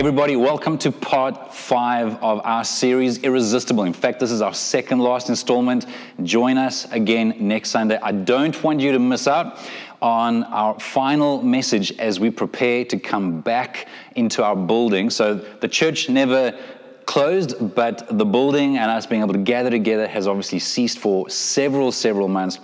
everybody, welcome to part five of our series, Irresistible. In fact, this is our second last installment. Join us again next Sunday. I don't want you to miss out on our final message as we prepare to come back into our building. So, the church never closed, but the building and us being able to gather together has obviously ceased for several, several months.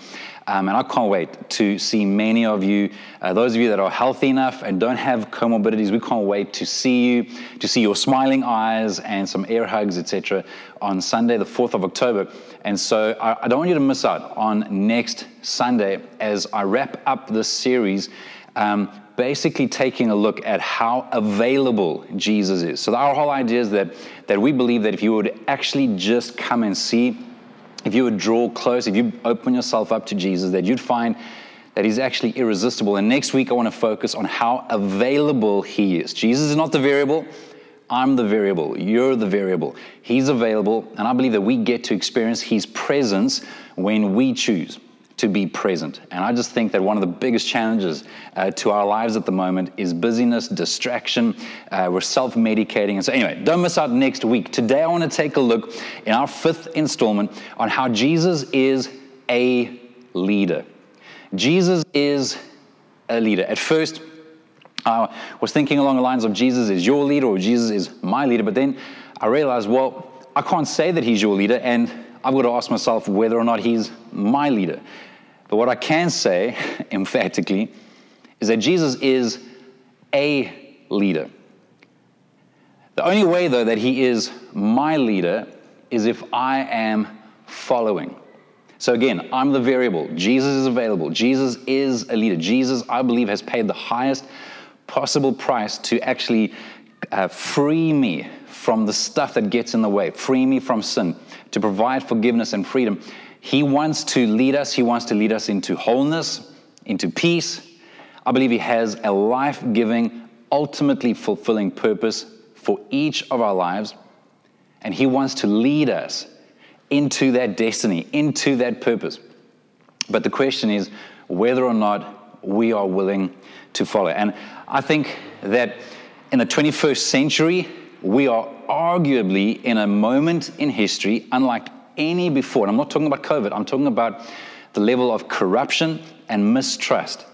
Um, and I can't wait to see many of you, uh, those of you that are healthy enough and don't have comorbidities, we can't wait to see you, to see your smiling eyes and some air hugs, etc., on Sunday, the 4th of October. And so I, I, don't want you to miss out on next Sunday as I wrap up this series. Um, basically taking a look at how available Jesus is. So our whole idea is that, that we believe that if you would actually just come and see if you would draw close, if you open yourself up to Jesus, that you'd find that he's actually irresistible. And next week, I want to focus on how available he is. Jesus is not the variable. I'm the variable. You're the variable. He's available. And I believe that we get to experience his presence when we choose to be present. And I just think that one of the biggest challenges uh, to our lives at the moment is busyness, distraction. Uh, we're self medicating. And so, anyway, don't miss out next week. Today, I want to take a look in our fifth installment on how Jesus is a leader. Jesus is a leader. At first, I was thinking along the lines of Jesus is your leader or Jesus is my leader, but then I realized, well, I can't say that he's your leader, and I've got to ask myself whether or not he's my leader. But what I can say emphatically is that Jesus is a leader. The only way, though, that he is my leader is if I am following. So again, I'm the variable. Jesus is available. Jesus is a leader. Jesus, I believe, has paid the highest possible price to actually uh, free me from the stuff that gets in the way, free me from sin, to provide forgiveness and freedom. He wants to lead us, He wants to lead us into wholeness, into peace. I believe He has a life giving, ultimately fulfilling purpose for each of our lives. And He wants to lead us into that destiny, into that purpose. But the question is whether or not we are willing to follow. And I think that in the 21st century, we are arguably in a moment in history unlike any before. And I'm not talking about COVID, I'm talking about the level of corruption and mistrust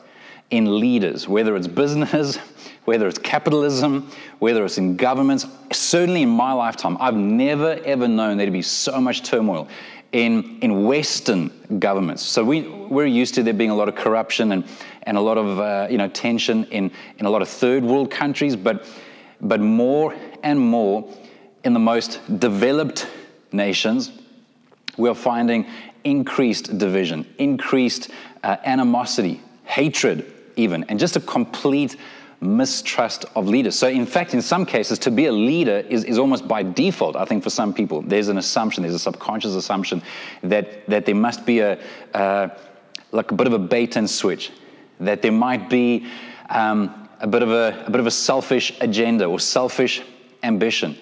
in leaders, whether it's business, whether it's capitalism, whether it's in governments. Certainly in my lifetime, I've never ever known there to be so much turmoil in, in Western governments. So we, we're used to there being a lot of corruption and, and a lot of uh, you know, tension in, in a lot of third world countries, but, but more and more in the most developed nations, we're finding increased division, increased uh, animosity, hatred, even, and just a complete mistrust of leaders. So, in fact, in some cases, to be a leader is, is almost by default, I think, for some people. There's an assumption, there's a subconscious assumption that, that there must be a, uh, like a bit of a bait and switch, that there might be um, a, bit of a, a bit of a selfish agenda or selfish ambition.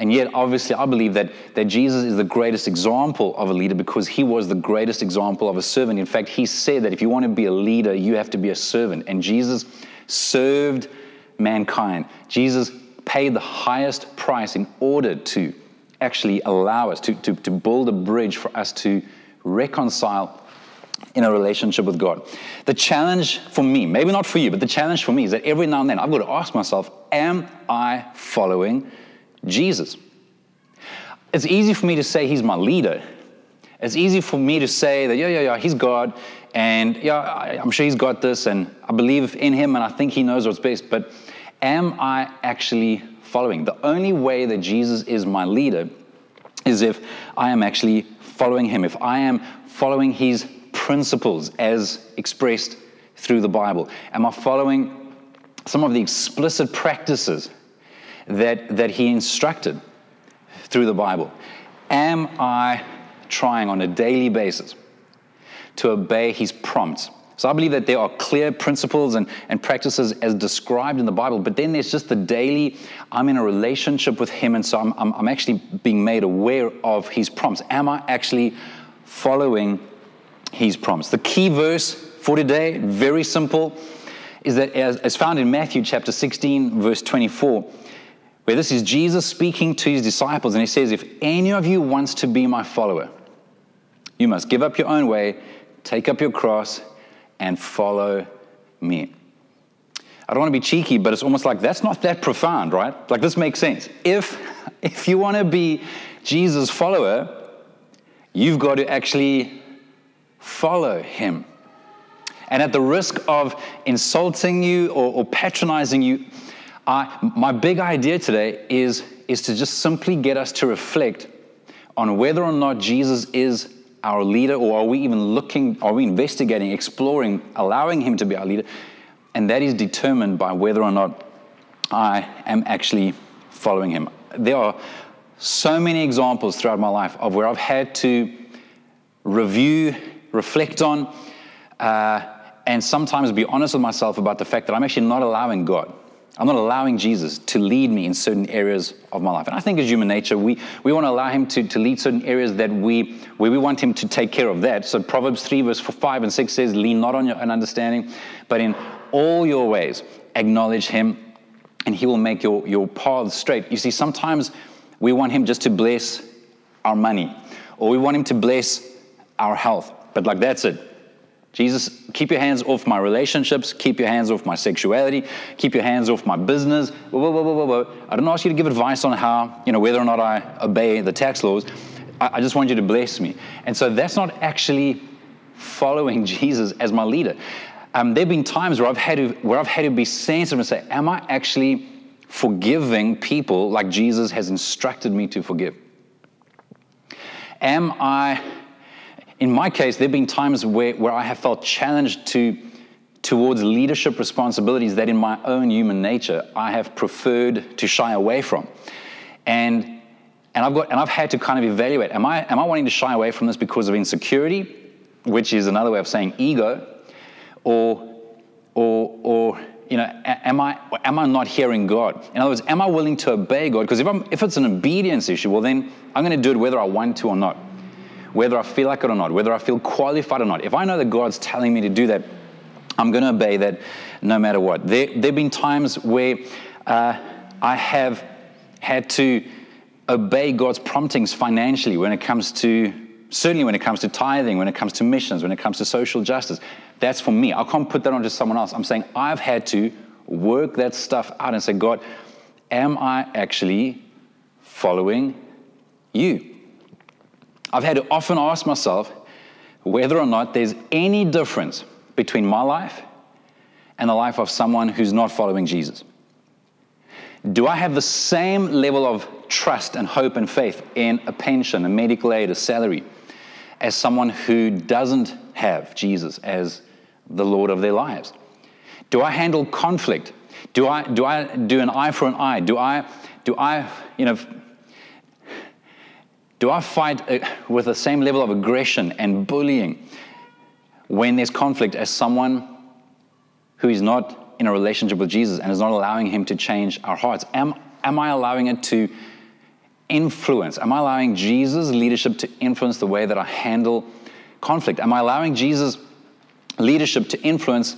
And yet, obviously, I believe that, that Jesus is the greatest example of a leader because he was the greatest example of a servant. In fact, he said that if you want to be a leader, you have to be a servant. And Jesus served mankind. Jesus paid the highest price in order to actually allow us to, to, to build a bridge for us to reconcile in a relationship with God. The challenge for me, maybe not for you, but the challenge for me is that every now and then I've got to ask myself, am I following Jesus. It's easy for me to say he's my leader. It's easy for me to say that, yeah, yeah, yeah, he's God, and yeah, I, I'm sure he's got this, and I believe in him, and I think he knows what's best. But am I actually following? The only way that Jesus is my leader is if I am actually following him, if I am following his principles as expressed through the Bible. Am I following some of the explicit practices that, that he instructed through the Bible. Am I trying on a daily basis to obey his prompts? So I believe that there are clear principles and, and practices as described in the Bible, but then there's just the daily, I'm in a relationship with him, and so I'm, I'm, I'm actually being made aware of his prompts. Am I actually following his prompts? The key verse for today, very simple, is that as, as found in Matthew chapter 16, verse 24, where this is Jesus speaking to his disciples, and he says, If any of you wants to be my follower, you must give up your own way, take up your cross, and follow me. I don't want to be cheeky, but it's almost like that's not that profound, right? Like this makes sense. If if you want to be Jesus' follower, you've got to actually follow him. And at the risk of insulting you or, or patronizing you, I, my big idea today is, is to just simply get us to reflect on whether or not Jesus is our leader, or are we even looking, are we investigating, exploring, allowing him to be our leader? And that is determined by whether or not I am actually following him. There are so many examples throughout my life of where I've had to review, reflect on, uh, and sometimes be honest with myself about the fact that I'm actually not allowing God I'm not allowing Jesus to lead me in certain areas of my life. And I think as human nature, we, we want to allow him to, to lead certain areas that we, where we want him to take care of that. So Proverbs 3, verse 5 and 6 says, lean not on your own understanding, but in all your ways acknowledge him, and he will make your, your paths straight. You see, sometimes we want him just to bless our money, or we want him to bless our health. But like that's it. Jesus, keep your hands off my relationships, keep your hands off my sexuality, keep your hands off my business. Whoa, whoa, whoa, I don't ask you to give advice on how, you know, whether or not I obey the tax laws. I, I just want you to bless me. And so that's not actually following Jesus as my leader. Um, there have been times where I've had to where I've had to be sensitive and say, "Am I actually forgiving people like Jesus has instructed me to forgive? Am I in my case, there have been times where, where I have felt challenged to, towards leadership responsibilities that in my own human nature I have preferred to shy away from. And, and, I've, got, and I've had to kind of evaluate am I, am I wanting to shy away from this because of insecurity, which is another way of saying ego, or, or, or you know, am I, am I not hearing God? In other words, am I willing to obey God? Because if, I'm, if it's an obedience issue, well, then I'm going to do it whether I want to or not whether I feel like it or not, whether I feel qualified or not. If I know that God's telling me to do that, I'm going to obey that no matter what. There, have been times where uh, I have had to obey God's promptings financially when it comes to, certainly when it comes to tithing, when it comes to missions, when it comes to social justice. That's for me. I can't put that onto someone else. I'm saying I've had to work that stuff out and say, God, am I actually following you? I've had to often ask myself whether or not there's any difference between my life and the life of someone who's not following Jesus. Do I have the same level of trust and hope and faith in a pension, a medical aid, a salary, as someone who doesn't have Jesus as the Lord of their lives? Do I handle conflict? Do I do I do an eye for an eye? Do I do I you know do I fight uh, with the same level of aggression and bullying when there's conflict as someone who is not in a relationship with Jesus and is not allowing Him to change our hearts? Am, am I allowing it to influence? Am I allowing Jesus' leadership to influence the way that I handle conflict? Am I allowing Jesus' leadership to influence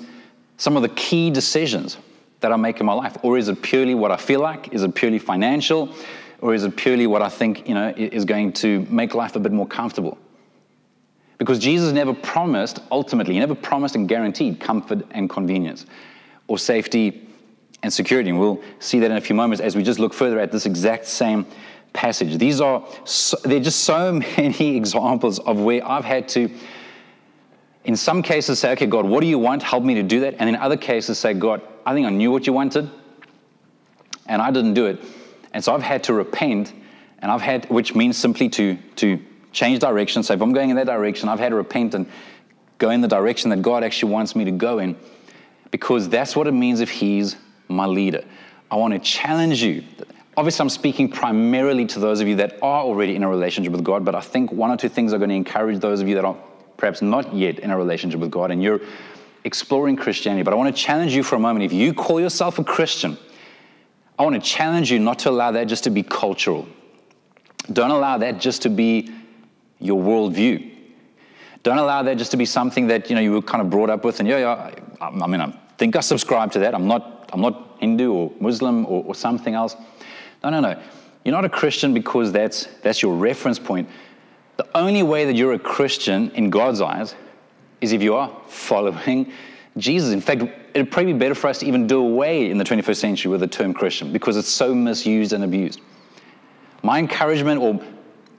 some of the key decisions that I make in my life? Or is it purely what I feel like? Is it purely financial? Or is it purely what I think you know, is going to make life a bit more comfortable? Because Jesus never promised, ultimately, he never promised and guaranteed comfort and convenience or safety and security. And we'll see that in a few moments as we just look further at this exact same passage. These are, so, there are just so many examples of where I've had to, in some cases, say, okay, God, what do you want? Help me to do that. And in other cases, say, God, I think I knew what you wanted, and I didn't do it. And so I've had to repent, and I've had, which means simply to, to change direction. So if I'm going in that direction, I've had to repent and go in the direction that God actually wants me to go in, because that's what it means if He's my leader. I want to challenge you. Obviously, I'm speaking primarily to those of you that are already in a relationship with God, but I think one or two things are going to encourage those of you that are perhaps not yet in a relationship with God and you're exploring Christianity. But I want to challenge you for a moment. If you call yourself a Christian, I want to challenge you not to allow that just to be cultural. Don't allow that just to be your worldview. Don't allow that just to be something that you know you were kind of brought up with, and yeah, yeah I, I mean, I think I subscribe to that. I'm not, I'm not Hindu or Muslim or, or something else. No, no, no. You're not a Christian because that's, that's your reference point. The only way that you're a Christian in God's eyes is if you are following Jesus. In fact, it'd probably be better for us to even do away in the 21st century with the term Christian because it's so misused and abused. My encouragement or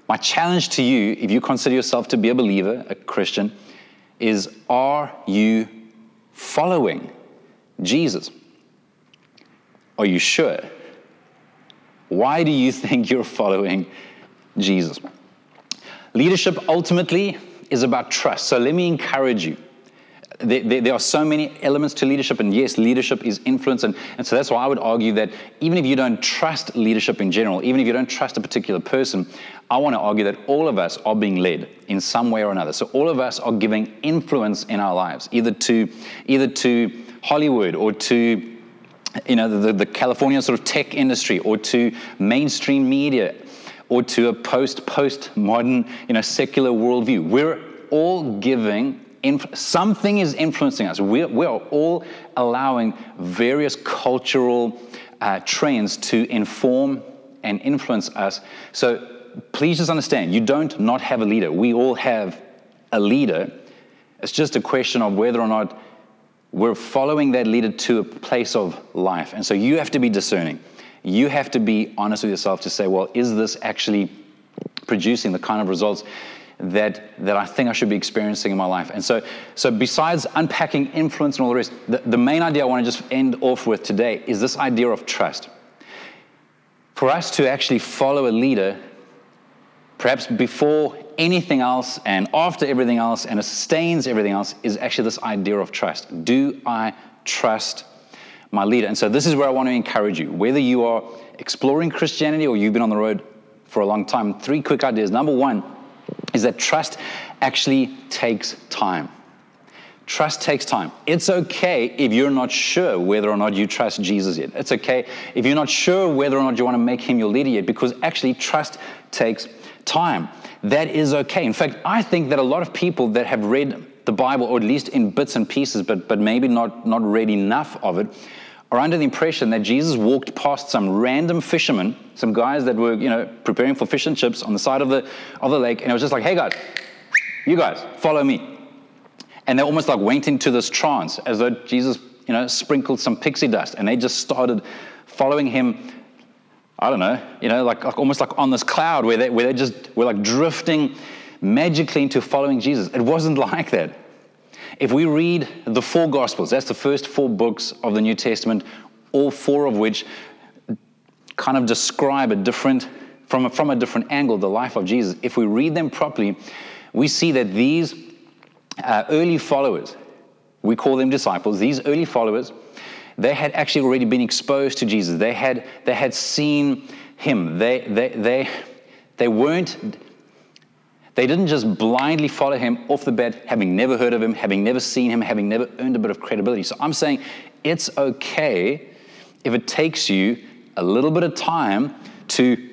my challenge to you, if you consider yourself to be a believer, a Christian, is are you following Jesus? Are you sure? Why do you think you're following Jesus? Leadership ultimately is about trust. So let me encourage you. There, there, there, are so many elements to leadership, and yes, leadership is influence. And, and so that's why I would argue that even if you don't trust leadership in general, even if you don't trust a particular person, I want to argue that all of us are being led in some way or another. So all of us are giving influence in our lives, either to, either to Hollywood or to you know, the, the California sort of tech industry or to mainstream media or to a post post modern you know secular worldview. We're all giving something is influencing us. We're, we're all allowing various cultural uh, trends to inform and influence us. So please just understand, you don't not have a leader. We all have a leader. It's just a question of whether or not we're following that leader to a place of life. And so you have to be discerning. You have to be honest with yourself to say, well, is this actually producing the kind of results that, that I think I should be experiencing in my life? And so, so besides unpacking influence and all the rest, the, the main idea I want to just end off with today is this idea of trust. For us to actually follow a leader, perhaps before anything else and after everything else and it sustains everything else is actually this idea of trust. Do I trust my leader? And so this is where I want to encourage you. Whether you are exploring Christianity or you've been on the road for a long time, three quick ideas. Number one is that trust actually takes time. Trust takes time. It's okay if you're not sure whether or not you trust Jesus yet. It's okay if you're not sure whether or not you want to make him your leader yet, because actually, trust takes time that is okay. In fact, I think that a lot of people that have read the Bible, or at least in bits and pieces, but, but maybe not, not read enough of it, are under the impression that Jesus walked past some random fishermen, some guys that were, you know, preparing for fish and chips on the side of the, of the lake, and it was just like, hey guys, you guys, follow me. And they almost like went into this trance as though Jesus, you know, sprinkled some pixie dust, and they just started following him I don't know, you know, like, like almost like on this cloud where they, where they just were like drifting magically into following Jesus. It wasn't like that. If we read the four Gospels, that's the first four books of the New Testament, all four of which kind of describe a different, from a, from a different angle, the life of Jesus. If we read them properly, we see that these uh, early followers, we call them disciples, these early followers, they had actually already been exposed to Jesus. They had, they had seen him. They, they, they, they weren't, they didn't just blindly follow him off the bat, having never heard of him, having never seen him, having never earned a bit of credibility. So I'm saying it's okay if it takes you a little bit of time to,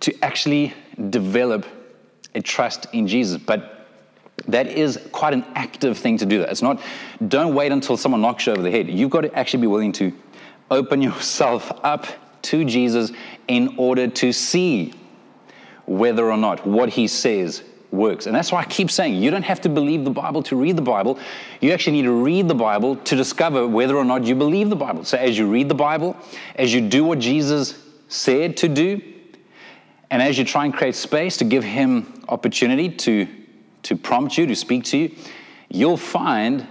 to actually develop a trust in Jesus. But that is quite an active thing to do. That It's not, don't wait until someone knocks you over the head. You've got to actually be willing to open yourself up to Jesus in order to see whether or not what he says works. And that's why I keep saying you don't have to believe the Bible to read the Bible. You actually need to read the Bible to discover whether or not you believe the Bible. So as you read the Bible, as you do what Jesus said to do, and as you try and create space to give him opportunity to to prompt you, to speak to you, you'll find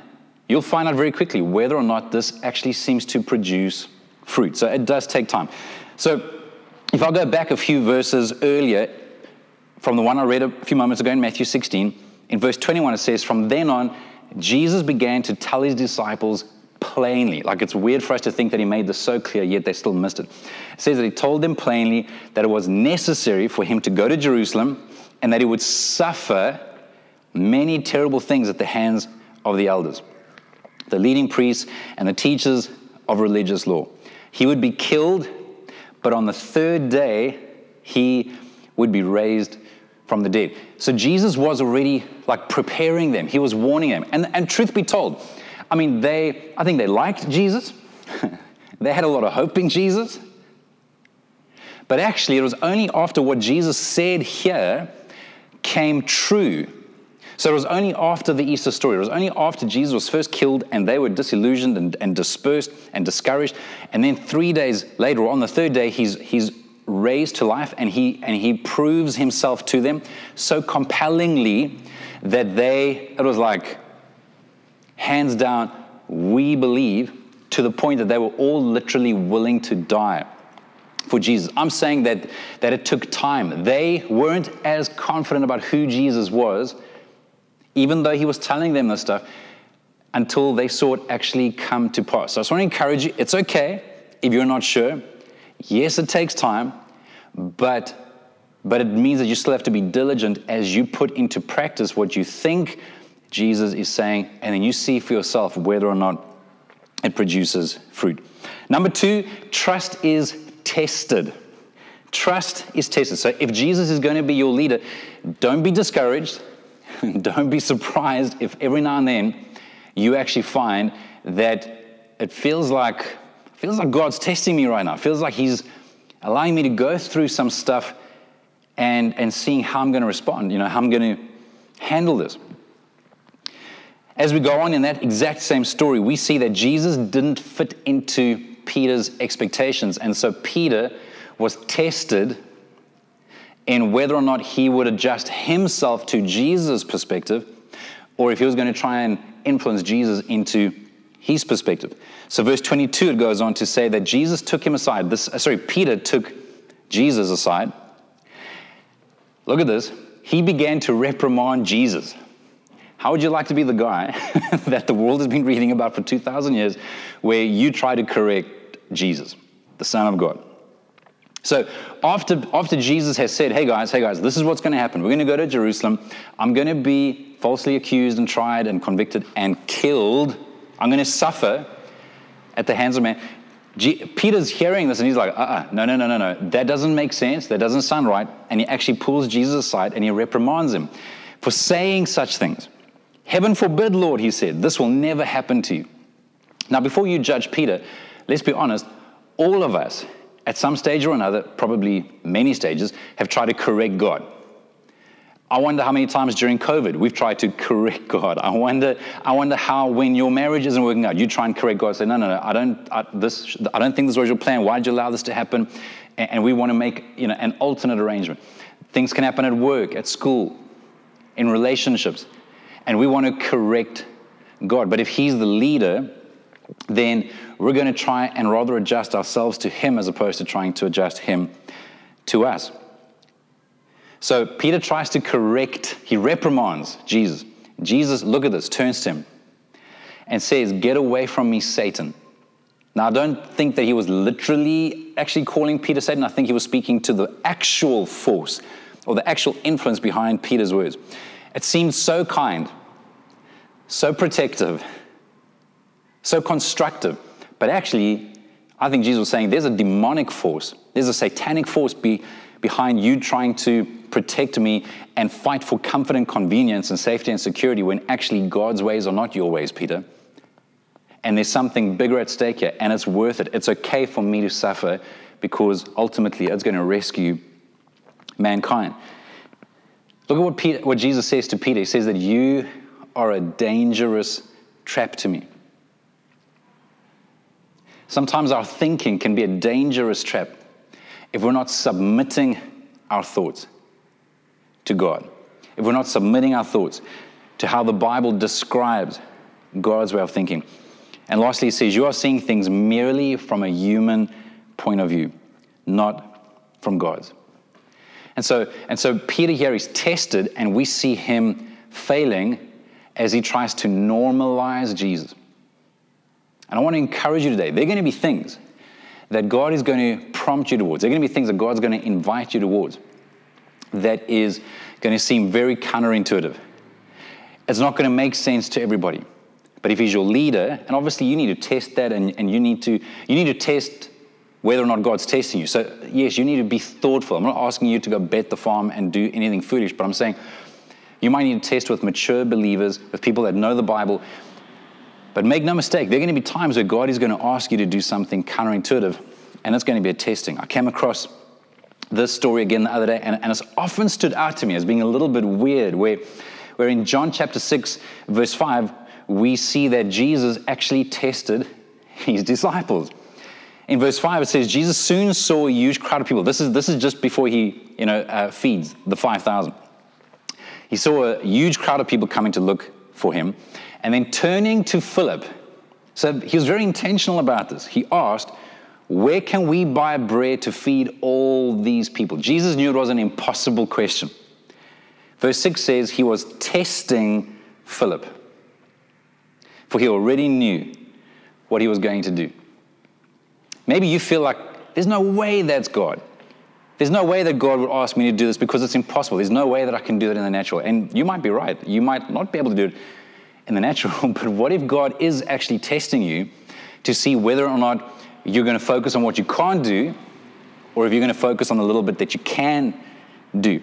you'll find out very quickly whether or not this actually seems to produce fruit. So it does take time. So if I go back a few verses earlier from the one I read a few moments ago in Matthew 16, in verse 21 it says, From then on, Jesus began to tell his disciples plainly. Like it's weird for us to think that he made this so clear, yet they still missed it. It says that he told them plainly that it was necessary for him to go to Jerusalem and that he would suffer many terrible things at the hands of the elders, the leading priests, and the teachers of religious law. He would be killed, but on the third day, he would be raised from the dead. So Jesus was already like preparing them. He was warning them. And, and truth be told, I mean, they, I think they liked Jesus. they had a lot of hope in Jesus. But actually, it was only after what Jesus said here came true. So it was only after the Easter story, it was only after Jesus was first killed and they were disillusioned and, and dispersed and discouraged. And then three days later, on the third day, he's, he's raised to life and he, and he proves himself to them so compellingly that they, it was like, hands down, we believe, to the point that they were all literally willing to die for Jesus. I'm saying that, that it took time. They weren't as confident about who Jesus was, even though he was telling them this stuff, until they saw it actually come to pass. So I just want to encourage you it's okay if you're not sure. Yes, it takes time, but but it means that you still have to be diligent as you put into practice what you think Jesus is saying, and then you see for yourself whether or not it produces fruit. Number two, trust is tested. Trust is tested. So if Jesus is going to be your leader, don't be discouraged. don't be surprised if every now and then you actually find that it feels like feels like God's testing me right now. Feels like He's allowing me to go through some stuff and, and seeing how I'm going to respond, you know, how I'm going to handle this. As we go on in that exact same story, we see that Jesus didn't fit into Peter's expectations. And so Peter was tested in whether or not he would adjust himself to Jesus' perspective or if he was going to try and influence Jesus into his perspective. So, verse 22, it goes on to say that Jesus took him aside. This, uh, sorry, Peter took Jesus aside. Look at this. He began to reprimand Jesus. How would you like to be the guy that the world has been reading about for 2,000 years where you try to correct Jesus, the Son of God. So after, after Jesus has said, hey guys, hey guys, this is what's going to happen. We're going to go to Jerusalem. I'm going to be falsely accused and tried and convicted and killed. I'm going to suffer at the hands of man. G- Peter's hearing this and he's like, uh uh-uh, no, no, no, no, no. That doesn't make sense. That doesn't sound right. And he actually pulls Jesus aside and he reprimands him for saying such things. Heaven forbid, Lord, he said, this will never happen to you. Now, before you judge Peter, let's be honest, all of us, at some stage or another, probably many stages, have tried to correct God. I wonder how many times during COVID we've tried to correct God. I wonder, I wonder how when your marriage isn't working out, you try and correct God. Say, no, no, no, I don't, I, this, I don't think this was your plan. Why did you allow this to happen? And, and we want to make you know, an alternate arrangement. Things can happen at work, at school, in relationships, and we want to correct God. But if He's the leader, then we're going to try and rather adjust ourselves to Him as opposed to trying to adjust Him to us. So Peter tries to correct, he reprimands Jesus. Jesus, look at this, turns to him and says, Get away from me, Satan. Now, I don't think that he was literally actually calling Peter Satan. I think he was speaking to the actual force or the actual influence behind Peter's words. It seemed so kind, so protective, so constructive. But actually, I think Jesus was saying there's a demonic force, there's a satanic force be, behind you trying to protect me and fight for comfort and convenience and safety and security when actually God's ways are not your ways, Peter. And there's something bigger at stake here, and it's worth it. It's okay for me to suffer because ultimately it's going to rescue mankind. Look at what, Peter, what Jesus says to Peter. He says that you are a dangerous trap to me. Sometimes our thinking can be a dangerous trap if we're not submitting our thoughts to God, if we're not submitting our thoughts to how the Bible describes God's way of thinking. And lastly, he says, You are seeing things merely from a human point of view, not from God's. And so, and so Peter here is tested, and we see him failing as he tries to normalize Jesus. And I want to encourage you today. There are going to be things that God is going to prompt you towards. There are going to be things that God's going to invite you towards that is going to seem very counterintuitive. It's not going to make sense to everybody. But if he's your leader, and obviously you need to test that and, and you need to you need to test whether or not God's testing you. So yes, you need to be thoughtful. I'm not asking you to go bet the farm and do anything foolish, but I'm saying you might need to test with mature believers, with people that know the Bible, but make no mistake, there are going to be times where God is going to ask you to do something counterintuitive, and it's going to be a testing. I came across this story again the other day, and, and it's often stood out to me as being a little bit weird, where, where in John chapter 6, verse 5, we see that Jesus actually tested his disciples. In verse 5, it says, Jesus soon saw a huge crowd of people. This is, this is just before he you know, uh, feeds the 5,000. He saw a huge crowd of people coming to look for him. And then turning to Philip, so he was very intentional about this. He asked, Where can we buy bread to feed all these people? Jesus knew it was an impossible question. Verse 6 says he was testing Philip, for he already knew what he was going to do. Maybe you feel like there's no way that's God. There's no way that God would ask me to do this because it's impossible. There's no way that I can do it in the natural. And you might be right. You might not be able to do it in the natural. But what if God is actually testing you to see whether or not you're going to focus on what you can't do or if you're going to focus on the little bit that you can do?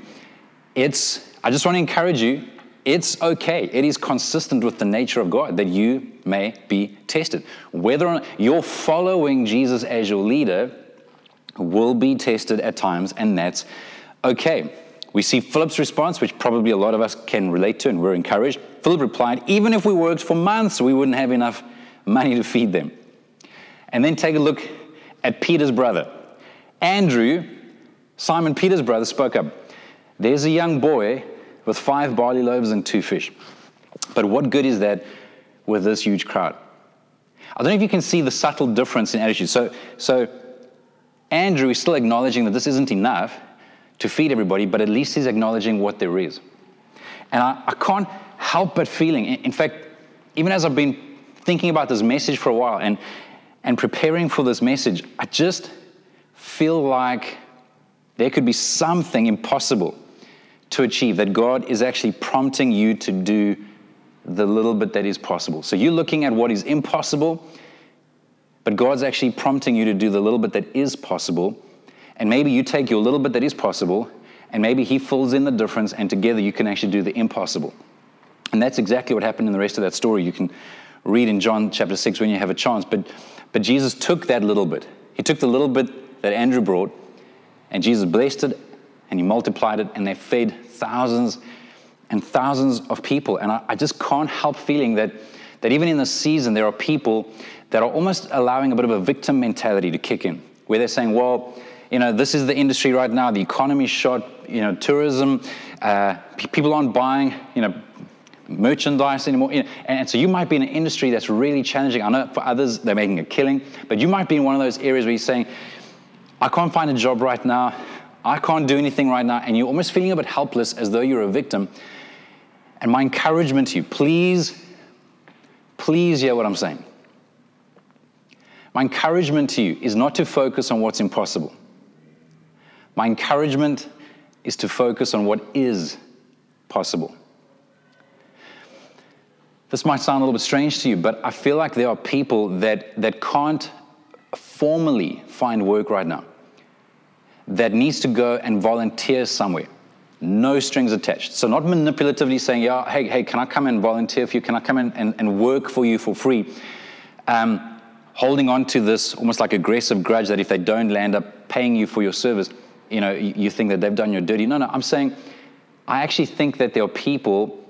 It's, I just want to encourage you, it's okay. It is consistent with the nature of God that you may be tested. Whether or not you're following Jesus as your leader will be tested at times, and that's okay. We see Philip's response, which probably a lot of us can relate to, and we're encouraged. Philip replied, Even if we worked for months, we wouldn't have enough money to feed them. And then take a look at Peter's brother. Andrew, Simon Peter's brother, spoke up. There's a young boy with five barley loaves and two fish. But what good is that with this huge crowd? I don't know if you can see the subtle difference in attitude. So, so Andrew is still acknowledging that this isn't enough to feed everybody, but at least he's acknowledging what there is. And I, I can't help but feeling, in, in fact, even as I've been thinking about this message for a while and, and preparing for this message, I just feel like there could be something impossible to achieve, that God is actually prompting you to do the little bit that is possible. So you're looking at what is impossible but God's actually prompting you to do the little bit that is possible. And maybe you take your little bit that is possible, and maybe He fills in the difference, and together you can actually do the impossible. And that's exactly what happened in the rest of that story. You can read in John chapter 6 when you have a chance. But, but Jesus took that little bit. He took the little bit that Andrew brought, and Jesus blessed it, and He multiplied it, and they fed thousands and thousands of people. And I, I just can't help feeling that, that even in this season, there are people that are almost allowing a bit of a victim mentality to kick in, where they're saying, well, you know, this is the industry right now, the economy's shot, you know, tourism, uh, people aren't buying, you know, merchandise anymore. And so you might be in an industry that's really challenging. I know for others, they're making a killing, but you might be in one of those areas where you're saying, I can't find a job right now, I can't do anything right now, and you're almost feeling a bit helpless as though you're a victim. And my encouragement to you, please, please hear what I'm saying. My encouragement to you is not to focus on what's impossible. My encouragement is to focus on what is possible. This might sound a little bit strange to you, but I feel like there are people that, that can't formally find work right now, that needs to go and volunteer somewhere. No strings attached. So, not manipulatively saying, yeah, hey, hey, can I come and volunteer for you? Can I come in and, and work for you for free? Um, holding on to this almost like aggressive grudge that if they don't land up paying you for your service, you know, you, you think that they've done you dirty. No, no, I'm saying I actually think that there are people.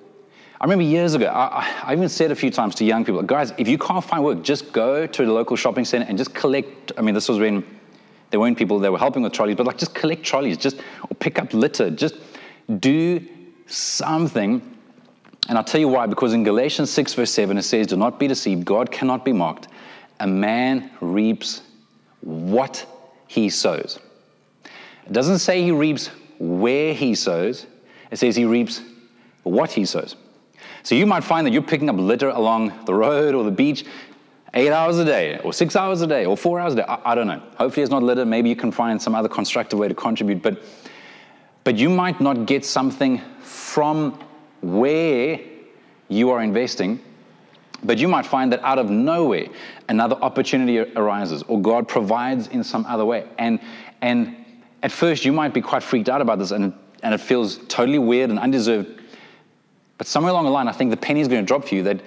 I remember years ago, I, I, even said a few times to young people, guys, if you can't find work, just go to the local shopping center and just collect. I mean, this was when there weren't people that were helping with trolleys, but like just collect trolleys, just or pick up litter, just do something. And I'll tell you why, because in Galatians 6, verse 7, it says, Do not be deceived, God cannot be mocked a man reaps what he sows. It doesn't say he reaps where he sows, it says he reaps what he sows. So you might find that you're picking up litter along the road or the beach eight hours a day, or six hours a day, or four hours a day. I, I don't know. Hopefully it's not litter. Maybe you can find some other constructive way to contribute. But, but you might not get something from where you are investing but you might find that out of nowhere, another opportunity arises, or God provides in some other way. And, and at first, you might be quite freaked out about this, and, and it feels totally weird and undeserved. But somewhere along the line, I think the penny is going to drop for you that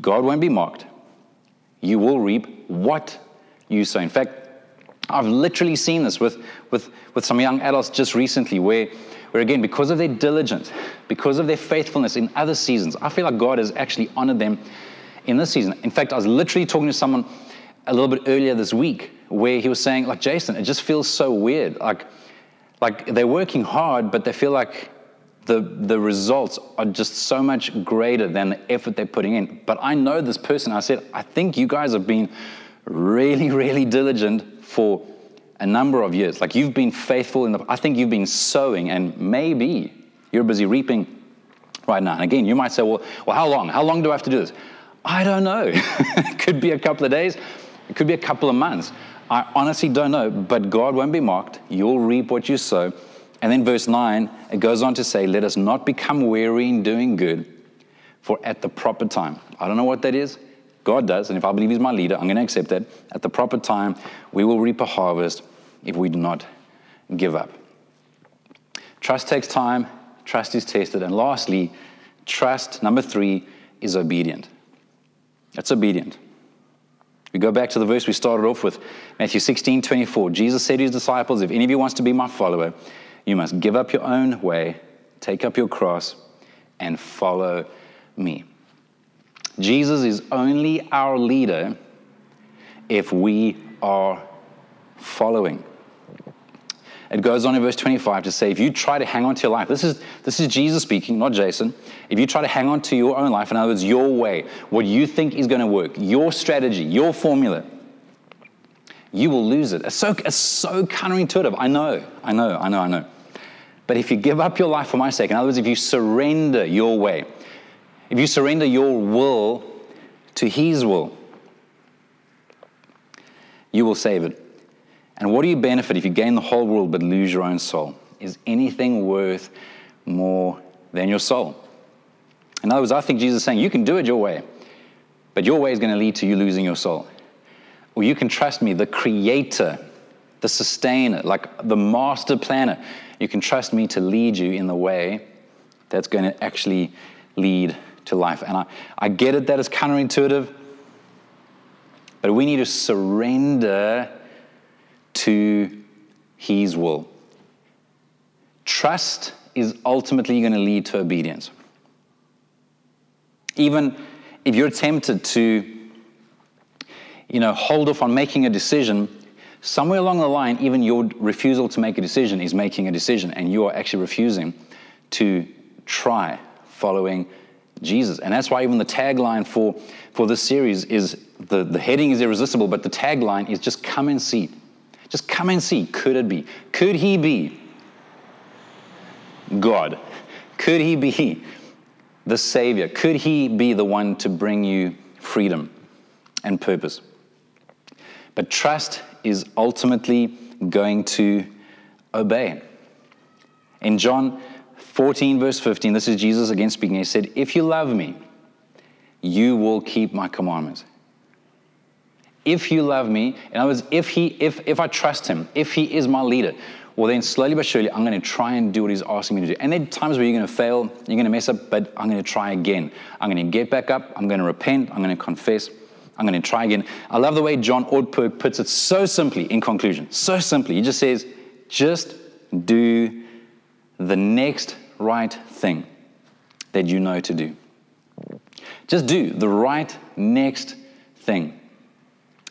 God won't be mocked. You will reap what you sow. In fact, I've literally seen this with, with, with some young adults just recently where, where, again, because of their diligence, because of their faithfulness in other seasons, I feel like God has actually honored them in this season. In fact, I was literally talking to someone a little bit earlier this week where he was saying, like, Jason, it just feels so weird. Like, like they're working hard, but they feel like the, the results are just so much greater than the effort they're putting in. But I know this person. I said, I think you guys have been really, really diligent for a number of years. Like you've been faithful in the, I think you've been sowing, and maybe you're busy reaping right now. And again, you might say, well, well, how long? How long do I have to do this? I don't know. it could be a couple of days, it could be a couple of months. I honestly don't know, but God won't be mocked. You'll reap what you sow. And then verse 9, it goes on to say, Let us not become weary in doing good, for at the proper time, I don't know what that is, God does, and if I believe He's my leader, I'm going to accept that. At the proper time, we will reap a harvest if we do not give up. Trust takes time, trust is tested. And lastly, trust, number three, is obedient. That's obedient. We go back to the verse we started off with, Matthew 16, 24. Jesus said to his disciples, If any of you wants to be my follower, you must give up your own way, take up your cross, and follow me. Jesus is only our leader if we are following. It goes on in verse 25 to say, if you try to hang on to your life, this is, this is Jesus speaking, not Jason. If you try to hang on to your own life, in other words, your way, what you think is going to work, your strategy, your formula, you will lose it. It's so, it's so counterintuitive. I know, I know, I know, I know. But if you give up your life for my sake, in other words, if you surrender your way, if you surrender your will to His will, you will save it. And what do you benefit if you gain the whole world but lose your own soul? Is anything worth more than your soul? In other words, I think Jesus is saying, you can do it your way, but your way is going to lead to you losing your soul. Or you can trust me, the creator, the sustainer, like the master planner. You can trust me to lead you in the way that's going to actually lead to life. And I, I get it that it's counterintuitive, but we need to surrender to His will. Trust is ultimately going to lead to obedience. Even if you're tempted to, you know, hold off on making a decision, somewhere along the line, even your refusal to make a decision is making a decision, and you are actually refusing to try following Jesus. And that's why even the tagline for, for this series is the, the heading is irresistible, but the tagline is just come and see. Just come and see. Could it be? Could he be God? Could he be the Savior? Could he be the one to bring you freedom and purpose? But trust is ultimately going to obey. In John 14, verse 15, this is Jesus again speaking. He said, If you love me, you will keep my commandments. If you love me, in other words, if he, if if I trust him, if he is my leader, well then slowly but surely I'm going to try and do what he's asking me to do. And there are times where you're going to fail, you're going to mess up, but I'm going to try again. I'm going to get back up, I'm going to repent, I'm going to confess, I'm going to try again. I love the way John Ortberg puts it so simply in conclusion. So simply. He just says, just do the next right thing that you know to do. Just do the right next thing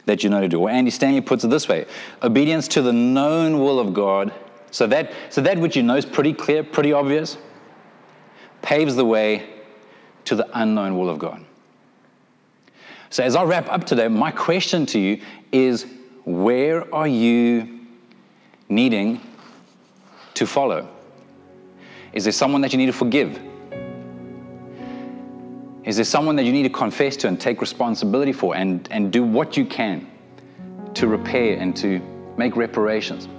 that you know to do. Or Andy Stanley puts it this way obedience to the known will of God. So that, so that which you know is pretty clear, pretty obvious, paves the way to the unknown will of God. So, as I wrap up today, my question to you is where are you needing to follow? Is there someone that you need to forgive? Is there someone that you need to confess to and take responsibility for and, and do what you can to repair and to make reparations?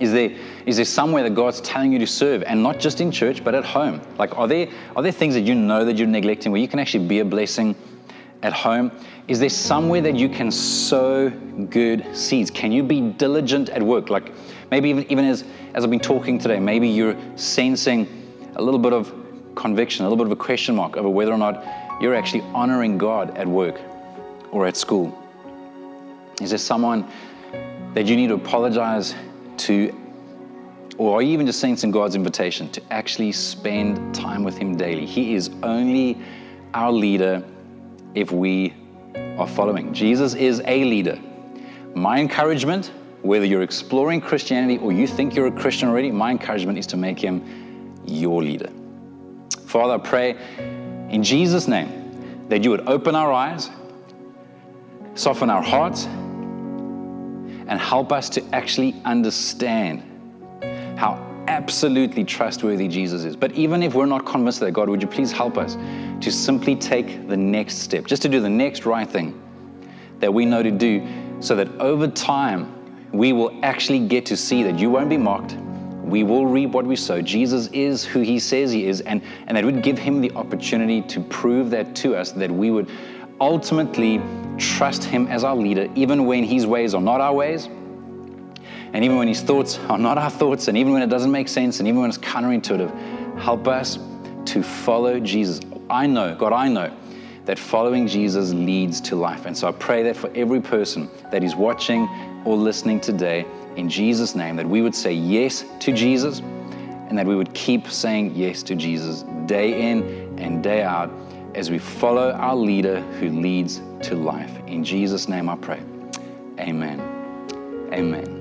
Is there, is there somewhere that God's telling you to serve and not just in church but at home? Like, are there, are there things that you know that you're neglecting where you can actually be a blessing at home? Is there somewhere that you can sow good seeds? Can you be diligent at work? Like, maybe even, even as as I've been talking today, maybe you're sensing a little bit of conviction, a little bit of a question mark over whether or not you're actually honoring God at work or at school. Is there someone that you need to apologize to, or are you even just sensing God's invitation to actually spend time with Him daily? He is only our leader if we are following. Jesus is a leader. My encouragement, whether you're exploring Christianity or you think you're a Christian already, my encouragement is to make Him your leader. Father, I pray in Jesus' name that you would open our eyes, soften our hearts, and help us to actually understand how absolutely trustworthy Jesus is. But even if we're not convinced that, God, would you please help us to simply take the next step, just to do the next right thing that we know to do, so that over time we will actually get to see that you won't be mocked. We will reap what we sow. Jesus is who he says he is, and, and that would give him the opportunity to prove that to us, that we would ultimately trust him as our leader, even when his ways are not our ways, and even when his thoughts are not our thoughts, and even when it doesn't make sense, and even when it's counterintuitive. Help us to follow Jesus. I know, God, I know that following Jesus leads to life. And so I pray that for every person that is watching or listening today, in Jesus' name, that we would say yes to Jesus and that we would keep saying yes to Jesus day in and day out as we follow our leader who leads to life. In Jesus' name I pray. Amen. Amen.